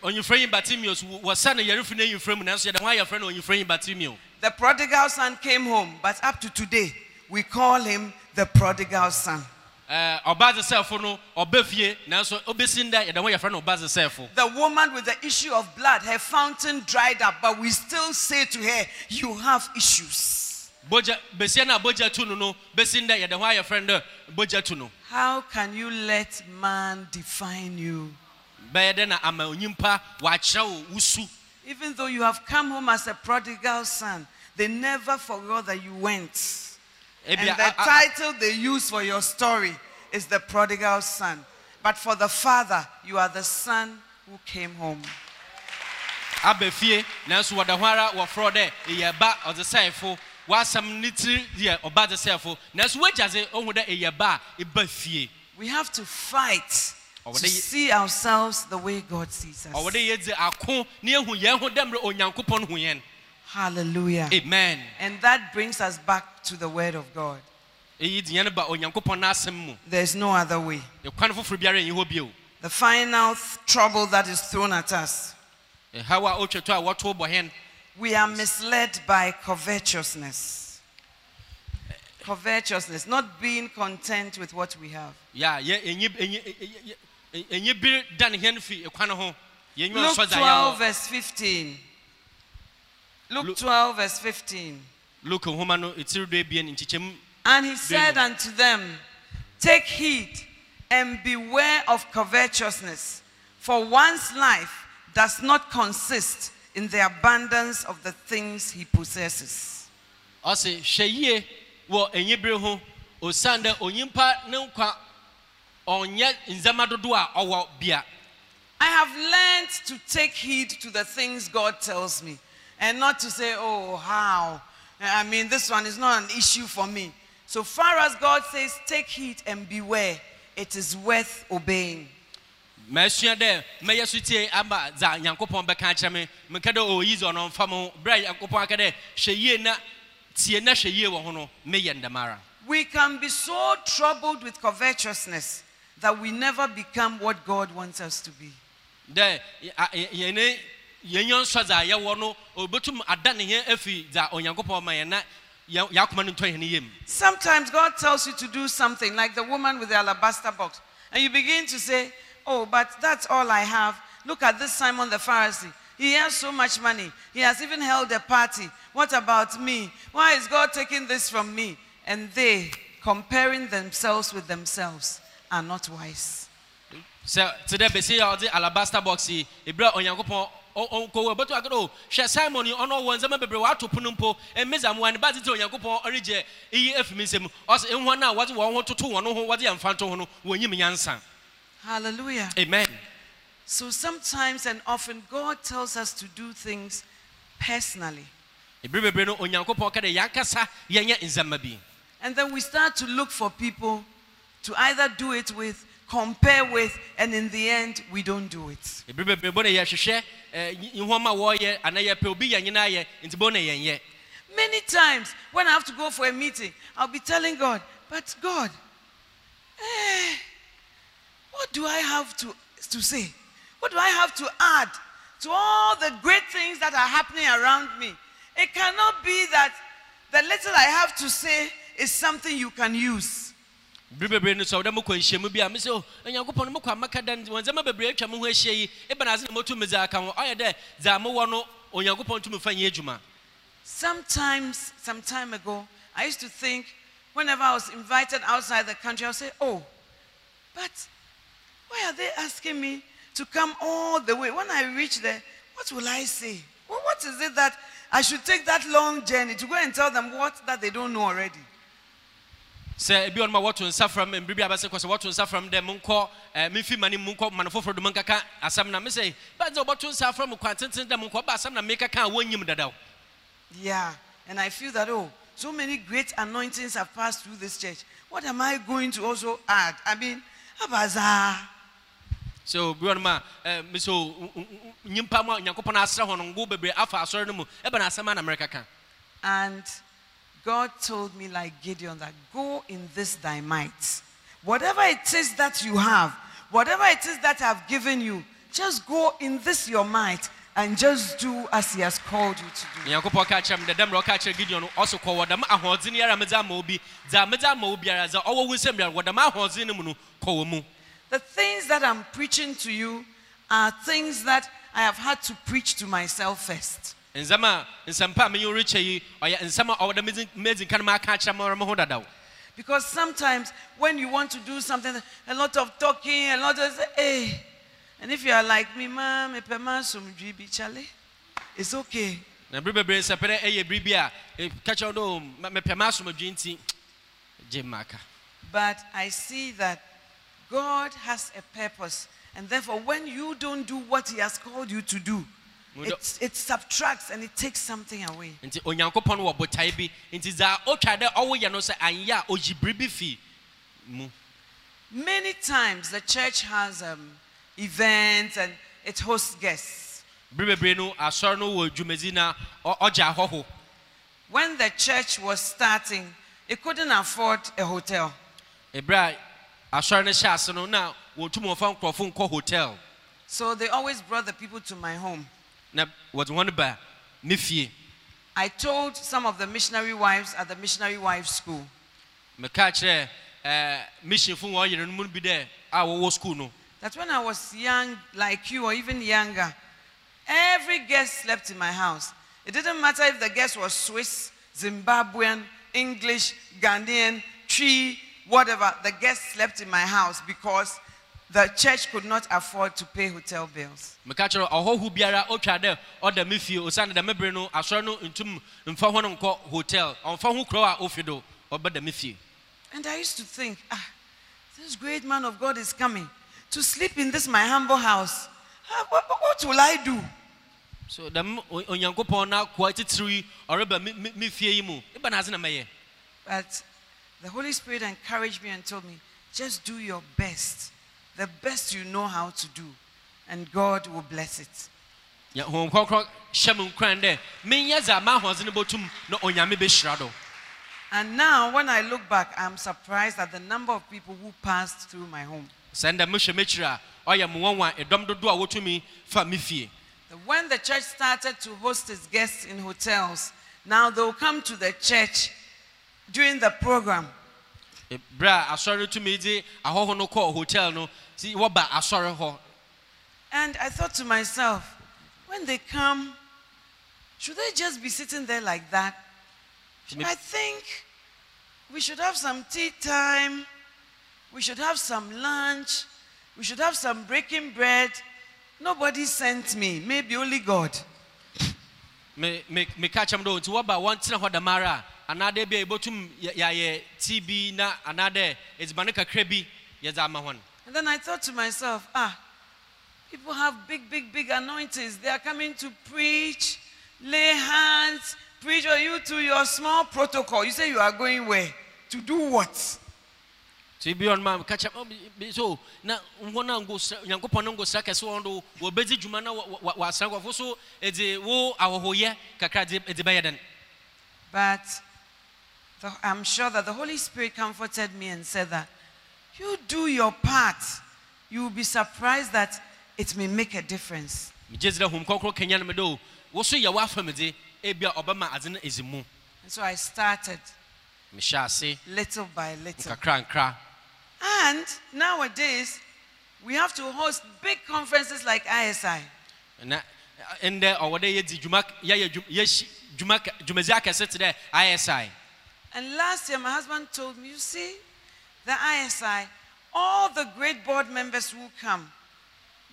D: yi batimius wɔsa no yɛrefi no anyimfrɛ mu nanso yɛde ho ayɛfrɛ no onyimfrɛ yi batimio
B: The prodigal son came home, but up to today, we call him the prodigal son.
D: Eh, ɔba dze sɛfo no ɔba fie nanso obɛsi ndɛ yɛde ho yɛfrɛ no ɔba dze sɛfo
B: The woman with the issue of blood, her fountain dried up, but we still say to her, You have issues.
D: bogya besia no a bogya tu no no bɛsi ndɛ yɛde ho ayɛfrɛ no dɛ bogya tu no
B: How can you let man define you?
D: Bɛyɛ dɛ na ama onyimpa wɔakyerɛ wo wusu
B: Even though you have come home as a prodigal son, they never forgot that you went. And the title they use for your story is the prodigal son. But for the father, you are the son who came home.
D: abefie nanso wɔda ho ara wɔfrɛ dɛ ɛyɛ ba ɔdze wɔasɛm ne tiri yɛ ɔba dze sɛefo nanso woagya dze ohu dɛ ɛyɛ ba a ɛba fie
B: We have to fight to see ourselves the way God sees us.
D: ɔwɔ dɛ yɛdze ako ne yɛhu yɛn ho dɛ mmerɛ onyankopɔn hu yɛn
B: Hallelujah.
D: amen
B: And that brings us back to the word of God.
D: ɛyi de yɛn ba onyankopɔn n'asɛm mu
B: There's no other way.
D: ɛkwan foforɔ biara nyi hɔ bio
B: The final trouble that is thrown at us.
D: ɛhaw a ɔtwa to a wɔto bɔ hɛn
B: We are misled by covetousness. Covetousness, not being content with what we have.
D: yɛ a bi da ne fi ɛkwan ho yɛnwa
B: Luke
D: nsɔ dza
B: 12, verse 15. Luke 12, verse 15.
D: luke nhoma no ɛtiri do ebien nkyekyɛm
B: And he said unto them, Take heed and beware of covetousness, for one's life does not consist in the abundance of the things he possesses.
D: ɔse hwɛ yie wɔ ɛnyibere ho osiane dɛ onyimpa ne nkwa
B: I have learned to take heed to the things God tells me and not to say, oh, how? I mean, this one is not an issue for me. So far as God says, take heed and beware, it is worth obeying.
D: masua dɛ mɛyɛ so tie ama dza nyankopɔn bɛka akyerɛ me meka dɛ oh, ɔyi dze ɔno mfa mo berɛ a nyankopɔn aka dɛ hwɛ yie na tie na hwɛ yie wɔ ho no meyɛ ndɛm ara
B: We can be so troubled with covetousness that we never become what God wants us to be.
D: dɛ ɛ- a- ɛ- yɛne yɛnyɛ nsɔ dza yɛwɔ no ɔbɛtum ada ne hɛ afi dza onyankopɔn ma yɛn na yɛ- yɛakoma no ntɔ yɛn yam
B: Sometimes God tells you to do something, like the woman with the alabaster box, and you begin to say, Oh, but that's all I have. Look at this Simon the Pharisee. He has so much money. He has even held a party. What about me? Why is God taking this from me? And they, comparing themselves with themselves, are not wise.
D: sɛ te dɛ bɛsi a ɔde alabaster box yi. Ebira onyankopɔn ɔnkɔwɔ bɛto akɔdɔ o hwɛ simon yi ɔno ɔwɔ ndzɛmba bebree wato pono mpo. Mmeza mu wani ba tete onyankopɔn ɔregye iyi efi mi ɔsɛ ehu wɔn a wɔde wɔn ho toto wɔn ho wɔde yɛn mfa nto ho no wɔnyim nyansa
B: Hallelujah.
D: amen.
B: So sometimes and often, God tells us to do things personally.
D: ebire bebree no onyankopɔn ka dɛ yankasa yɛnyɛ ndzɛmba bi.
B: And then we start to look for people to either do it with, compare with, and in the end, we don't do it.
D: ebire bebree bɔ na yɛhwehwɛ ɛɛ nhoma wɔɔyɛ ana yɛpɛ obi yɛ nyinaa yɛ nti bɔ na yɛn yɛ
B: Many times when I have to go for a meeting, I'll be telling God, but God, eh, what do I have to, to say? What do I have to add to all the great things that are happening around me? It cannot be that the little I have to say is something you can use.
D: Bere bebree no sɛ ɔdɛ mokɔ nhyiamu bi a mesɛ o oh, onyankopɔn no mokɔ amaka da wɔn ndzɛmba bebree atwa mo ho ahyia yi ɛbɛn ase na motu me dza aka ho ɔyɛ dɛ dza mowɔ no onyankopɔn tumi fa nyɛ adwuma
B: Sometimes, some time ago, I used to think whenever I was invited outside the country, I would say, Oh, but why are they asking me to come all the way? When I reach there, what will I say? Well, what is it that I should take that long journey to go and tell them what that they don't know already?
D: Sɛ ebi wɔn ma wɔto nsa fram mbiri bi abɛsɛ kɔ sɛ wɔto nsa fram dɛ monkɔ ɛɛ eh, memfi ma ne mu nkɔ ma no foforɔ do monkaka asɛm na mesɛ bɛn sɛ wɔbɛto nsa fram kwan tenten dɛ monkɔ ba asɛm na mekaka a wɔnyim dadaw
B: Yeah. and I feel that, oh, so many great anointings have passed through this church. What am I going to also add? I mean, abaza.
D: so bi wɔn ma ɛɛ eh, mi so n- n- n- nyimpa mu a nyankopɔn asra hɔn ngo bebree afa asɔre no mu ɛbɛn asɛm a na mɛrɛ kaka
B: And God told me, like Gideon, that go in this thy might. Whatever it is that you have, whatever it is that I've given you, just go in this your might and just do as He has called you to do.
D: nyankopɔn ka kyerɛ mi dɛdɛ mmerɛ ɔka kyerɛ gideon ɔso kɔ wɔ dɛm ahoɔden yɛrɛ medze ama wo dza medze ama wo biara dza ɔwɔ wo nsɛm biara wɔ dɛm ahoɔden no mu no kɔ wɔ mu
B: The things that I'm preaching to you are things that I have had to preach to myself first.
D: Nsɛm a nsɛmpa a menye rekyɛ yi ɔyɛ nsɛm a ɔwɔ dɛ medzi medzi nkan ma aka akyerɛ ma ɔrɛ mo ho dadaw
B: Because sometimes when you want to do something, a lot of talking, a lot of hey. And if you are like me, ma, me pe ma sum bi chale. It's okay.
D: na bere bebree nsɛpɛ dɛ ɛyɛ biribi a eh, ka kyerɛ wo dɛ o, ma- mepɛ m'asomdwe nti gye mmaka
B: But I see that God has a purpose. And therefore, when you don't do what He has called you to do, it, it subtracts and it takes something away.
D: nti onyankopɔn wɔ botae bi nti dza ɔtwa dɛ ɔwoyɛ no sɛ anyɛ a ɔgyi biribi fi mu
B: Many times the church has um, events and it hosts guests.
D: bere bebree no asɔre no wɔ dwumadzi na ɔ- ɔgye ahɔho
B: When the church was starting, it couldn't afford a hotel.
D: ɛberɛ a asɔre no hyɛ ase no na wɔtum wɔfa nkurɔfo nkɔ hotel
B: So they always brought the people to my home.
D: Na wɔdze hɔn ba me fie.
B: I told some of the missionary wives at the missionary wives school.
D: Meka kyerɛ ɛɛ missionfo wɔn yere no mu bi dɛ a wɔwɔ school no.
B: That when I was young, like you, or even younger, every guest slept in my house. It didn't matter if the guest was Swiss, Zimbabwean, English, Ghanaian, Tree, whatever, the guest slept in my house because the church could not afford to pay hotel bills.
D: meka kyerɛ ɔhɔho biara ɔtwa dɛ ɔda me fie osiane dɛm bere no asɔre no ntum mfa hɔ no nkɔ hotel ɔmfa ho kuro a ofi do ɔbɛda me fie
B: And I used to think, ah, this great man of God is coming to sleep in this my humble house. Ah, what, what will I do?
D: so dɛm o- onyankopɔn na koa titiriw yi ɔreba me- fie yi mu ɛba na mɛyɛ
B: But the Holy Spirit encouraged me and told me, just do your best, the best you know how to do, and God will bless it.
D: Ya- honhom kronkron hyɛ me nkuran dɛ menyɛ dza m'ahoɔdze no bɔtum na onyame bɛhyira do
B: And now, when I look back, I'm surprised at the number of people who passed through my home.
D: sɛ ndɛ mehwɛ m'ekyir a ɔyɛ me nwanwa ɛdɔm dodo a wɔtumi fa me
B: When the church started to host its guests in hotels, now they'll come to the church during the program.
D: Berɛ a asɔre no tumi de ahɔho no kɔɔ hotel no si wɔba asɔre hɔ
B: And I thought to myself, when they come, should they just be sitting there like that?
D: Me-
B: I think we should have some tea time. We should have some lunch. We should have some breaking bread. Nobody sent me, maybe only God.
D: me me meka kyɛm dɛ nti wɔba wɔntena hɔ dɛm ara a anaadɛ bi a yɛbɛtum yɛ- yɛayɛ bi na anaadɛ edzibane kakra bi yɛdze ama hɔn
B: And then I thought to myself, ah, people have big, big, big anointings. They are coming to preach, lay hands, preach, or you to your small protocol. You say you are going where? To do what?
D: nti bi ɔno ma meka kyɛm "Oh, so na wɔn a nkosra nyankopɔn no nkosra kɛse wɔn do wɔbɛdzi dwuma na wɔ- wɔ- wɔasra nkɔfo so edze wo ahɔhoyɛ kakra dze edze bɛyɛ dɛn
B: But the, I'm sure that the Holy Spirit comforted me and said that you do your part. You will be surprised that it may make a difference.
D: megye dzi dɛ hom kɔnkɔn kanya no me dɛ o wo so yɛ w'afamdze ebia ɔbɛma adze no edzi mu
B: And so I started little by little. And nowadays, we have to host big conferences like ISI.
D: na ndɛ ɔwɔ dɛ yɛdzi dwuma yɛyɛ dwum- yɛhyi dwuma kɛ- dwumadzi akɛse te dɛ isi
B: And last year, my husband told me, You see, the ISI, all the great board members who come,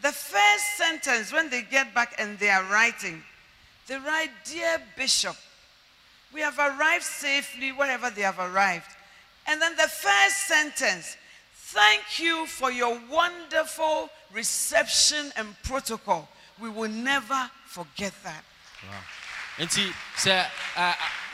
B: the first sentence when they get back and they are writing, they write, Dear Bishop, we have arrived safely wherever they have arrived. And then the first sentence, Thank you for your wonderful reception and protocol. We will never forget that.
D: ah, ah,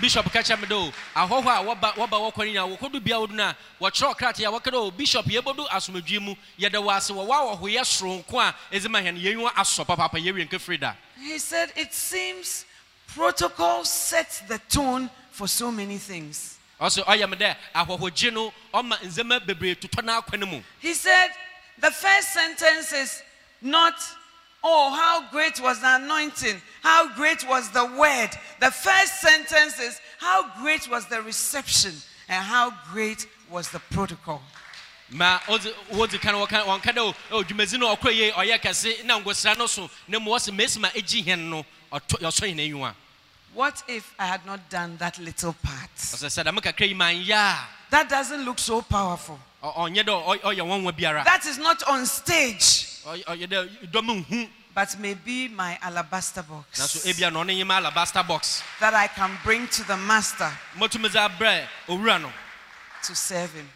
D: bishop ka kyerɛ me dɛ o ahɔhɔ a wɔba wɔba wɔkɔ nyinaa wɔkɔdu bia wodu no a krataa wɔka dɛ bishop yɛbɛdu asomdwe mu yɛda wɔ ase wɔ wɔawɔhoyɛ soronko a ɛdze ma hɛn yɛnwa asɔ papaapa yɛwie nkɛfiri da
B: He said, It seems protocol sets the tone for so many things.
D: ɔso ɔyɛ me dɛ ahɔhogye no ɔma ndzɛma bebree totɔ no mu
B: He said, The first sentence is not, Oh, how great was the anointing, how great was the word. The first sentence is, How great was the reception, and how great was the protocol.
D: ma ɔdze wɔdze ka no wɔka wɔnka dɛ o o dwumadzi no ɔkɔ yie ɔyɛ kɛse na ngosira no so na mu wɔse mesima egyi hɛn no ɔsɔ hɛn enyiwa
B: What if I had not done that little part?
D: ɔsɛ sɛ dɛm kakra yi man yɛ a
B: That doesn't look so powerful.
D: ɔ- ɔnyɛ dɛ ɔ- ɔyɛ wɔnwa biara
B: That is not on stage,
D: Ɔy- ɔyɛ dɛ dɔm nhu
B: but maybe my alabaster box
D: ebia na ɔne alabaster box
B: that I can bring to the master
D: mɔtumi dze abrɛ
B: to serve him.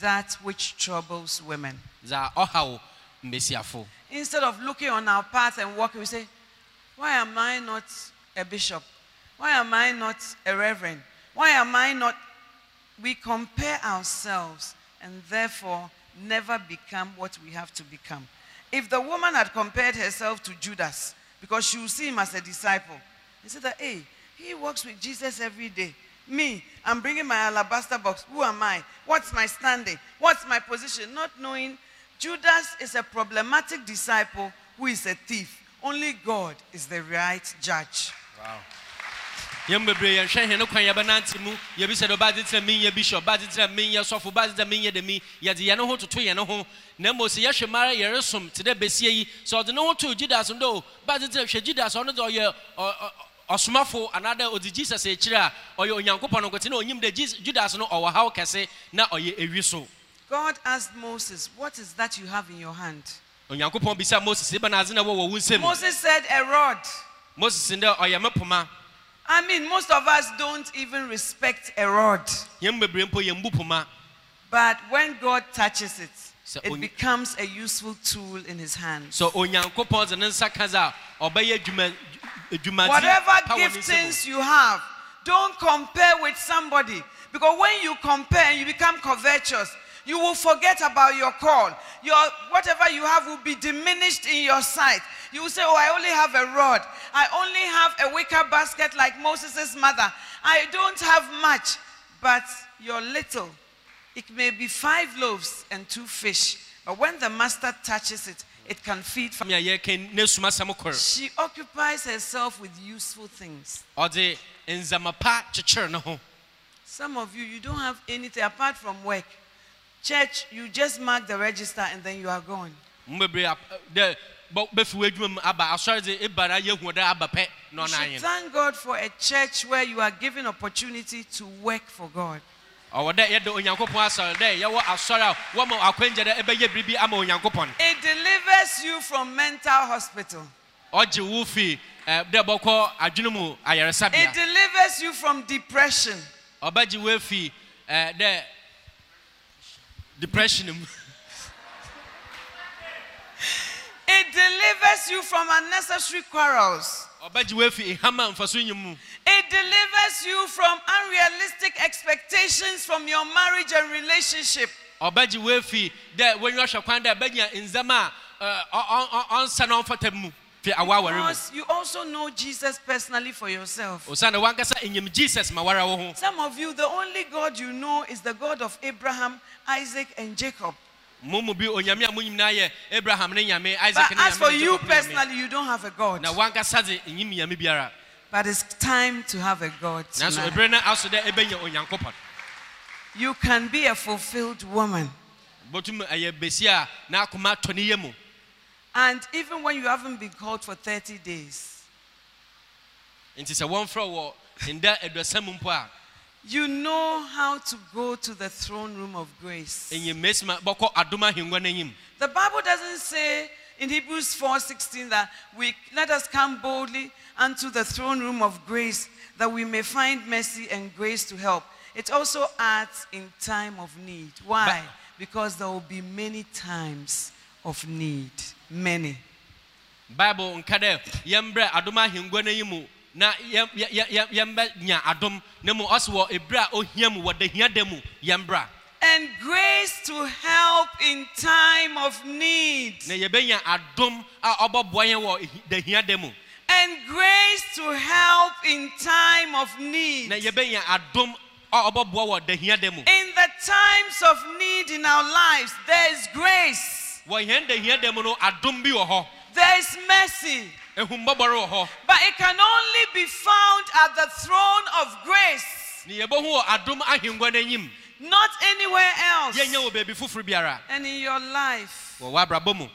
B: That which troubles women. Instead of looking on our path and walking, we say, Why am I not a bishop? Why am I not a reverend? Why am I not? We compare ourselves and therefore never become what we have to become. If the woman had compared herself to Judas, because she will see him as a disciple, he said that, hey, he walks with Jesus every day. Me, I'm bringing my alabaster box. Who am I? What's my standing? What's my position? Not knowing Judas is a problematic disciple who is a thief. Only God is the right judge.
D: Yɛn bebree yɛnhwɛ hɛn kwan yɛbɛnante mu. Yɛbisɛ dɛ ɔbaade tena mi yɛ bishop baade tena mi yɛ sɔfo baade tena mi yɛ dɛmi yɛde yɛn ho toto yɛn ho. Na mmom sɛ yɛhwɛ mara yɛresom te dɛ besie yi sɛ ɔde ne ho to judas no dɛ o baade hwɛ judas ɔno de ɔyɛ ɔsomafo anaadɛ ɔde jesus akyire a ɔyɛ onyankopɔn no nkote na onyim dɛ judas no ɔwɔ haw kɛse na ɔyɛ ewi so.
B: God asked Moses, What is that you have in your hand?
D: moses eba na adze na ɛwɔ wɔ wo nsam
B: Moses said, A rod.
D: moses dɛ ɔyɛ me poma
B: I mean, most of us don't even respect a rod.
D: yɛn bebree mpo yɛn bu poma
B: But when God touches it, it becomes a useful tool in his hand.
D: so onyankopɔn dze ne nsa ka dze a ɔbɛyɛ adwuma adwumadze
B: Whatever
D: pa wɔ ne nsam.
B: giftings you have, don't compare with somebody. Because when you compare, you become covetous. You will forget about your call. Your whatever you have will be diminished in your sight. You will say, Oh, I only have a rod. I only have a wicker basket like Moses' mother. I don't have much. But your little, it may be five loaves and two fish. But when the master touches it, it can feed.
D: fam a yɛka ne sum asɛm kor
B: She occupies herself with useful things.
D: ɔdze ndzɛmba pa kyekyere ne ho
B: Some of you, you don't have anything apart from work. Church, you just mark the register and then you are gone.
D: mo bebree ap- dɛ bɔ- bɛfi w'adwuma mu aba asɔre dze eba na yɛhu dɛ aba pɛ na
B: You should thank God for a church where you are given opportunity to work for God.
D: ɔwɔ dɛ yɛde onyankopɔn asɔre dɛ yɛwɔ asɔre a wɔma akwangya dɛ ɛbɛyɛ biribi ama onyankopɔn
B: It delivers you from mental hospital.
D: ɔgye wo fi eh, dɛ bɔkɔ adwene mu
B: It delivers you from depression.
D: Depression mu
B: It delivers you from unnecessary quarrels. It delivers you from unrealistic expectations from your marriage and relationship.
D: ɔbɛgye
B: Because you also know Jesus personally for yourself.
D: osiane wankasa enyim jesus ma wara wo ho
B: Some of you, the only God you know is the God of Abraham, Isaac, and Jacob.
D: mo mu bi onyame a monyim na ayɛ abraham ne nyame
B: But as for you
D: Jacob ne nyame.
B: personally, you don't have a God.
D: na wankasa dze enyim nyame biara
B: But it's time to have a God. tonight.
D: ebere no aso dɛ ɛbɛnya onyankopɔn
B: You can be a fulfilled woman. And even when you haven't been called for 30 days,
D: nti sɛ wɔmfrɛ wɔ nda aduasa mu mpo a
B: you know how to go to the throne room of grace.
D: ɛnyɛ mesima bɔkɔ adom ahengua no anyim
B: The Bible doesn't say in Hebrews 4:16 that we let us come boldly unto the throne room of grace that we may find mercy and grace to help. It also adds in time of need. Why?
D: But-
B: because there will be many times of need. Many.
D: bible nka dɛ yɛmbrɛ adom ahengua no ayi mu na yɛm- yɛ- yɛ- yɛ- yɛmbɛnya adom na mu ɔse wɔ ɛberɛ a ɔhia mu wɔ dahia da mu yɛmbra
B: And grace to help in time of need.
D: na yɛbɛnya adom a ɔbɛboa yɛn wɔ da mu
B: And grace to help in time of need.
D: na yɛbɛnya adom a ɔbɛboa wɔ da mu
B: In the times of need in our lives, there is grace,
D: wɔ yɛn dahia da mu no adom bi
B: there is mercy,
D: ehumbɔbɔre wɔ hɔ
B: but it can only be found at the throne of grace,
D: na yɛbɛhu wɔ adom ahengua no anyim
B: not anywhere else.
D: yɛnyɛ wɔ baabi foforɔ biara.
B: And in your life,
D: wɔ w'abrabɔ mu.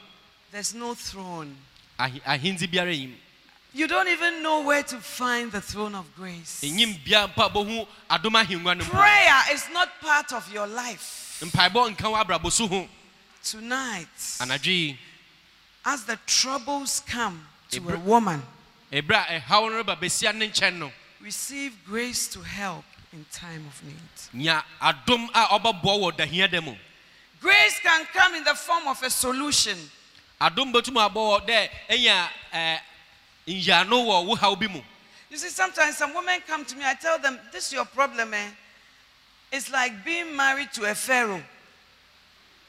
B: there's no throne. You don't even know where to find the throne of grace.
D: ɛnyim bia mpa bɛhu adom ahengua
B: Prayer is not part of your life.
D: Mpaebɔ nka w'abrabɔ so ho
B: Tonight,
D: anadwo yi
B: as the troubles come to a woman,
D: a ɛhaw no reba bɛsia ne nkyɛn no
B: receive grace to help in time of need.
D: nya adom a ɔbɛboa wɔ dahia da mu
B: Grace can come in the form of a solution.
D: adom bɛtum abɔ wɔ dɛ ɛnya ɛɛ, nyaano wɔ wo haw bi mu
B: You see, sometimes some women come to me, I tell them, This is your problem, eh? It's like being married to a Pharaoh.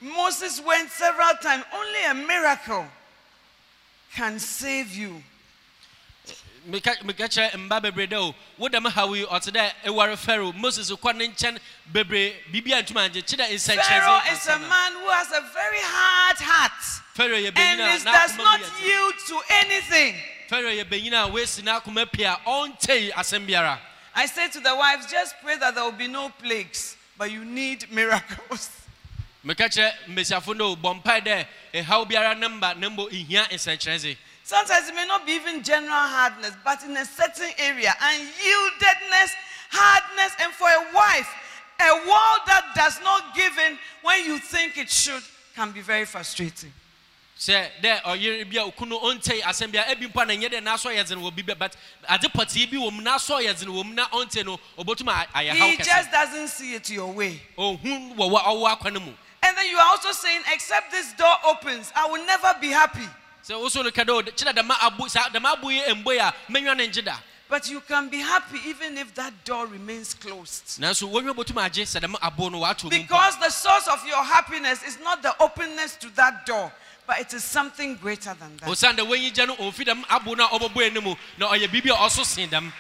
B: Moses went several times, only a miracle can save you.
D: meka kyerɛ mba bebree dɛ o wo dɛm haw yi ɔte dɛ ɛware pharaoh moses kɔ ne nkyɛn bebree biribi a ntumi angye kyerɛ dɛ
B: Pharaoh is a man who has a very hard heart
D: pharaoh yɛ
B: and
D: bɛnyina
B: is, does not
D: mu yɛ den.
B: yield to anything.
D: pharaoh yɛ bɛnyina a woasi n'akoma pii a ɔntei asɛm biara
B: I say to the wives, just pray that there will be no plagues, but you need miracles.
D: Meka kyerɛ mmesiafo no bɔ mpae dɛ ɛhaw biara ne mba na mmom ihia
B: Sometimes it may not be even general hardness, but in a certain area, unyieldedness, hardness, and for a wife, a world that does not give in when you think it should can be very frustrating.
D: sɛ dɛ ɔyere bi a okunu asɛm ebi mpo a na nyɛ dɛ n'asɔ yɛ dzen wɔ bi bɛ but pɔtee bi wɔ mu n'asɔ yɛ dzen wɔ mu na ɔntei no obotum ayɛ haw
B: He just doesn't see it your way.
D: ohun wɔ wɔ ɔwɔ mu
B: And then you are also saying, except this door opens, I will never be happy.
D: sɛ woso no ka dɛ o kyerɛ dɛma abo saa dɛma abo yi mboe a mɛnwa ne ngye da
B: But you can be happy even if that door remains closed.
D: nanso wɔnwa botum agye sɛ dɛma abo no wɔato mu mpo
B: Because the source of your happiness is not the openness to that door, but it is something greater than that.
D: osiane dɛ wɔnyi gya no ɔmfi dɛm abo no a ɔbɛbɔe no mu na ɔyɛ biribi a ɔso sen dɛm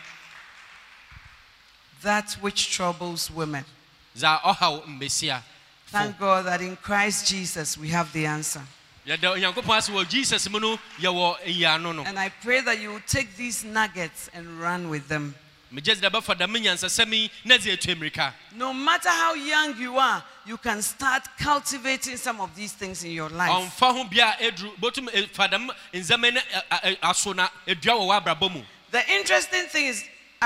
B: That which troubles women.
D: Dza ɔhaw mbesia
B: Thank God that in Christ Jesus we have the answer.
D: yɛda onyankopɔn ase wɔ jesus mu no yɛwɔ nyiano no
B: And I pray that you will take these nuggets and run with them.
D: megye dɛ bɛfa dɛm nyansasɛm yi na dze atu mmirika
B: No matter how young you are, you can start cultivating some of these things in your life. The interesting thing is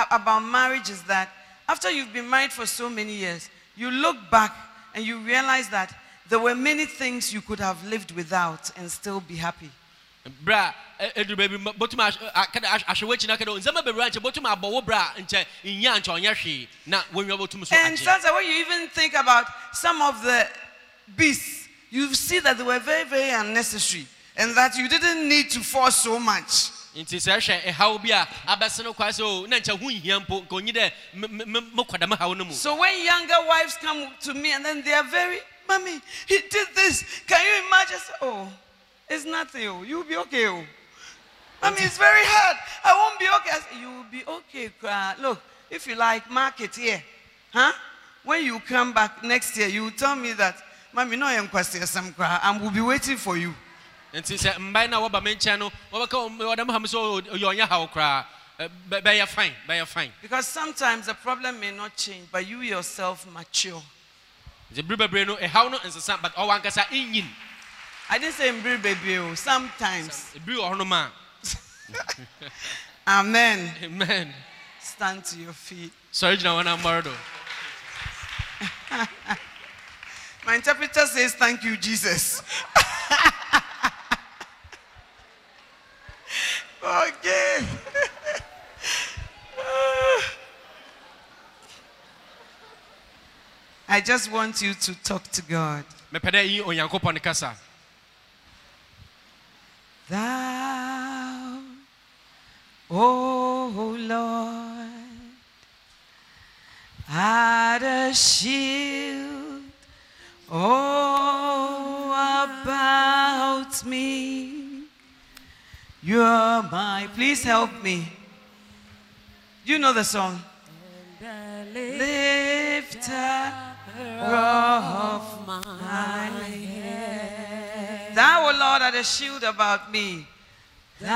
B: about marriage is that after you've been married for so many years, you look back and you realize that there were many things you could have lived without and still be happy.
D: berɛ a ɛ- ɛduru baabi ma- botum ahwɛ a- kada- ahwɛ ahwɛ w'akyi na kada nzɛma bebree ankyɛ botum abɔ wo berɛ nkyɛ nnya nkyɛ ɔnyɛ hwee na wɔnwa botum so
B: And sometimes when you even think about some of the beasts, you see that they were very, very unnecessary and that you didn't need to force so much.
D: Nti sɛ ɛhaw bi a abɛse no sɛ o na nkyɛ ho nhia mpo nka onyi dɛ haw no mu
B: So when younger wives come to me and then they are very, Mommy, he did this. Can you imagine? Oh, it's nothing. Oh, you'll be okay. Oh. Mommy, it's very hard. I won't be okay. Say, you will be okay. Look, if you like, mark it here. Huh? When you come back next year, you will tell me that, Mommy, no, I'm we'll be waiting for you.
D: Nti sɛ mbae no a wɔba me nkyɛn no wɔbɛka wɔdɛm ha sɛ ɔyɛ ɔnyɛ haw koraa bɛyɛ fine bɛyɛ fine
B: Because sometimes the problem may not change, but you yourself mature.
D: nti bere bebree no ɛhaw no nsesa but ɔwɔ ankasa
B: I didn't say in baby, oh, sometimes.
D: ɛbiri wɔ hɔnom a
B: Amen.
D: amen
B: Stand to your feet.
D: sɔre gyina wɔn ambɔre do
B: My interpreter says, Thank you, Jesus. okay. I just want you to talk to God. Please help me. You know the song. Lifter of my head. Thou, O Lord, art a shield about me. Thou,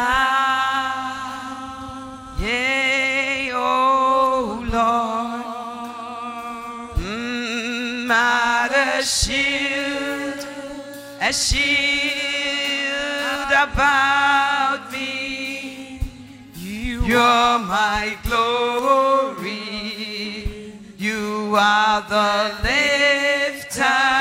B: yea, O Lord, mm, art a shield, a shield about me. You're my glory. You are the lifter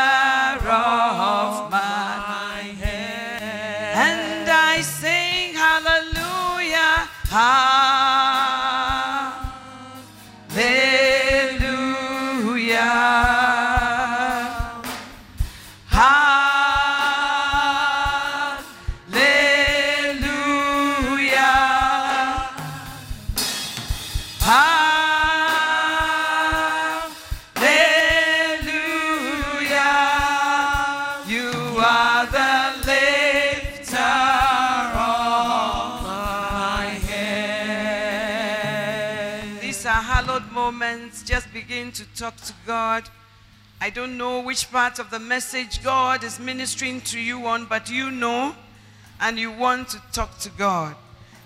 B: talk to God. I don't know which part of the message God is ministering to you on, but you know and you want to talk to God.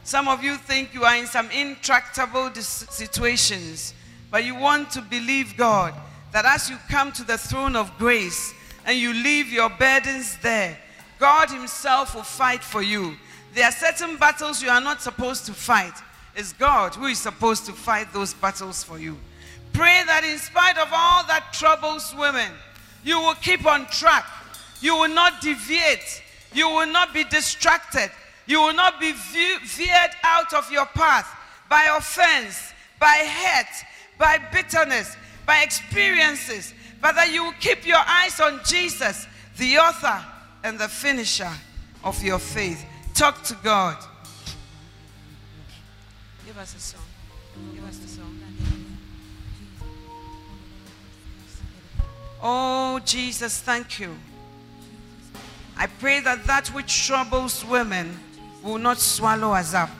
B: Some of you think you are in some intractable situations, but you want to believe God that as you come to the throne of grace and you leave your burdens there, God Himself will fight for you. There are certain battles you are not supposed to fight. It's God who is supposed to fight those battles for you. Pray that in spite of all that troubles women, you will keep on track. You will not deviate. You will not be distracted. You will not be veered out of your path by offense, by hate, by bitterness, by experiences, but that you will keep your eyes on Jesus, the author and the finisher of your faith. Talk to God. Give us a song. Oh, Jesus, thank you. I pray that that which troubles women will not swallow us up.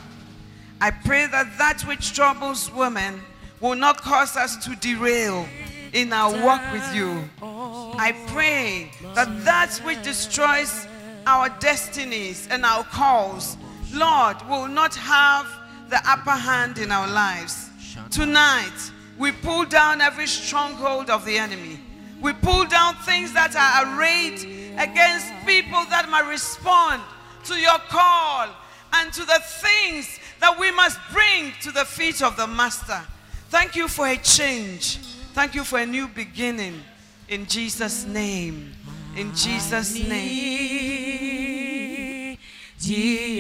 B: I pray that that which troubles women will not cause us to derail in our walk with you. I pray that that which destroys our destinies and our calls, Lord, will not have the upper hand in our lives. Tonight, we pull down every stronghold of the enemy. We pull down things that are arrayed against people that might respond to your call and to the things that we must bring to the feet of the Master. Thank you for a change. Thank you for a new beginning. In Jesus' name. In Jesus' name.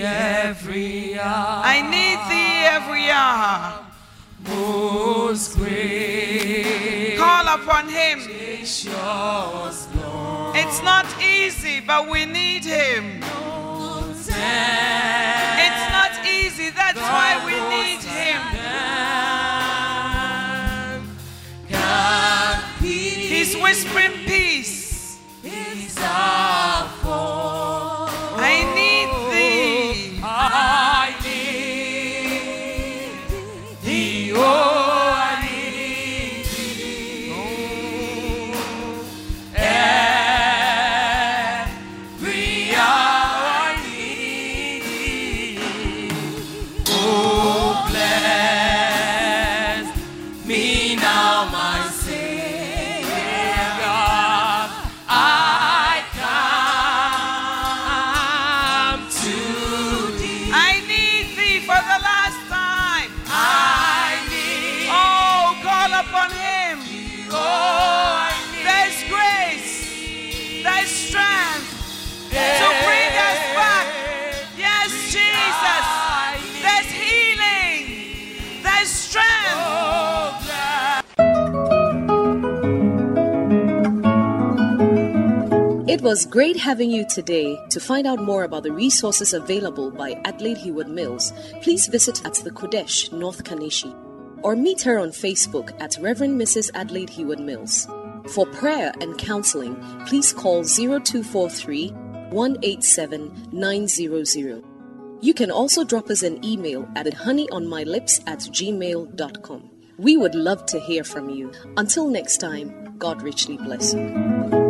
E: every hour
B: I need thee every hour.
E: most great
B: upon him. It's not easy, but we need him. It's not easy, that's why we need him. He's whispering peace.
F: Was great having you today. To find out more about the resources available by Adelaide Heward Mills, please visit at the Qodesh, North Kaneshie, or meet her on Facebook at Reverend Mrs. Adelaide Heward Mills. For prayer and counseling, please call 0243 187 900. You can also drop us an email at honeyonmylips at gmail.com. We would love to hear from you. Until next time, God richly bless you.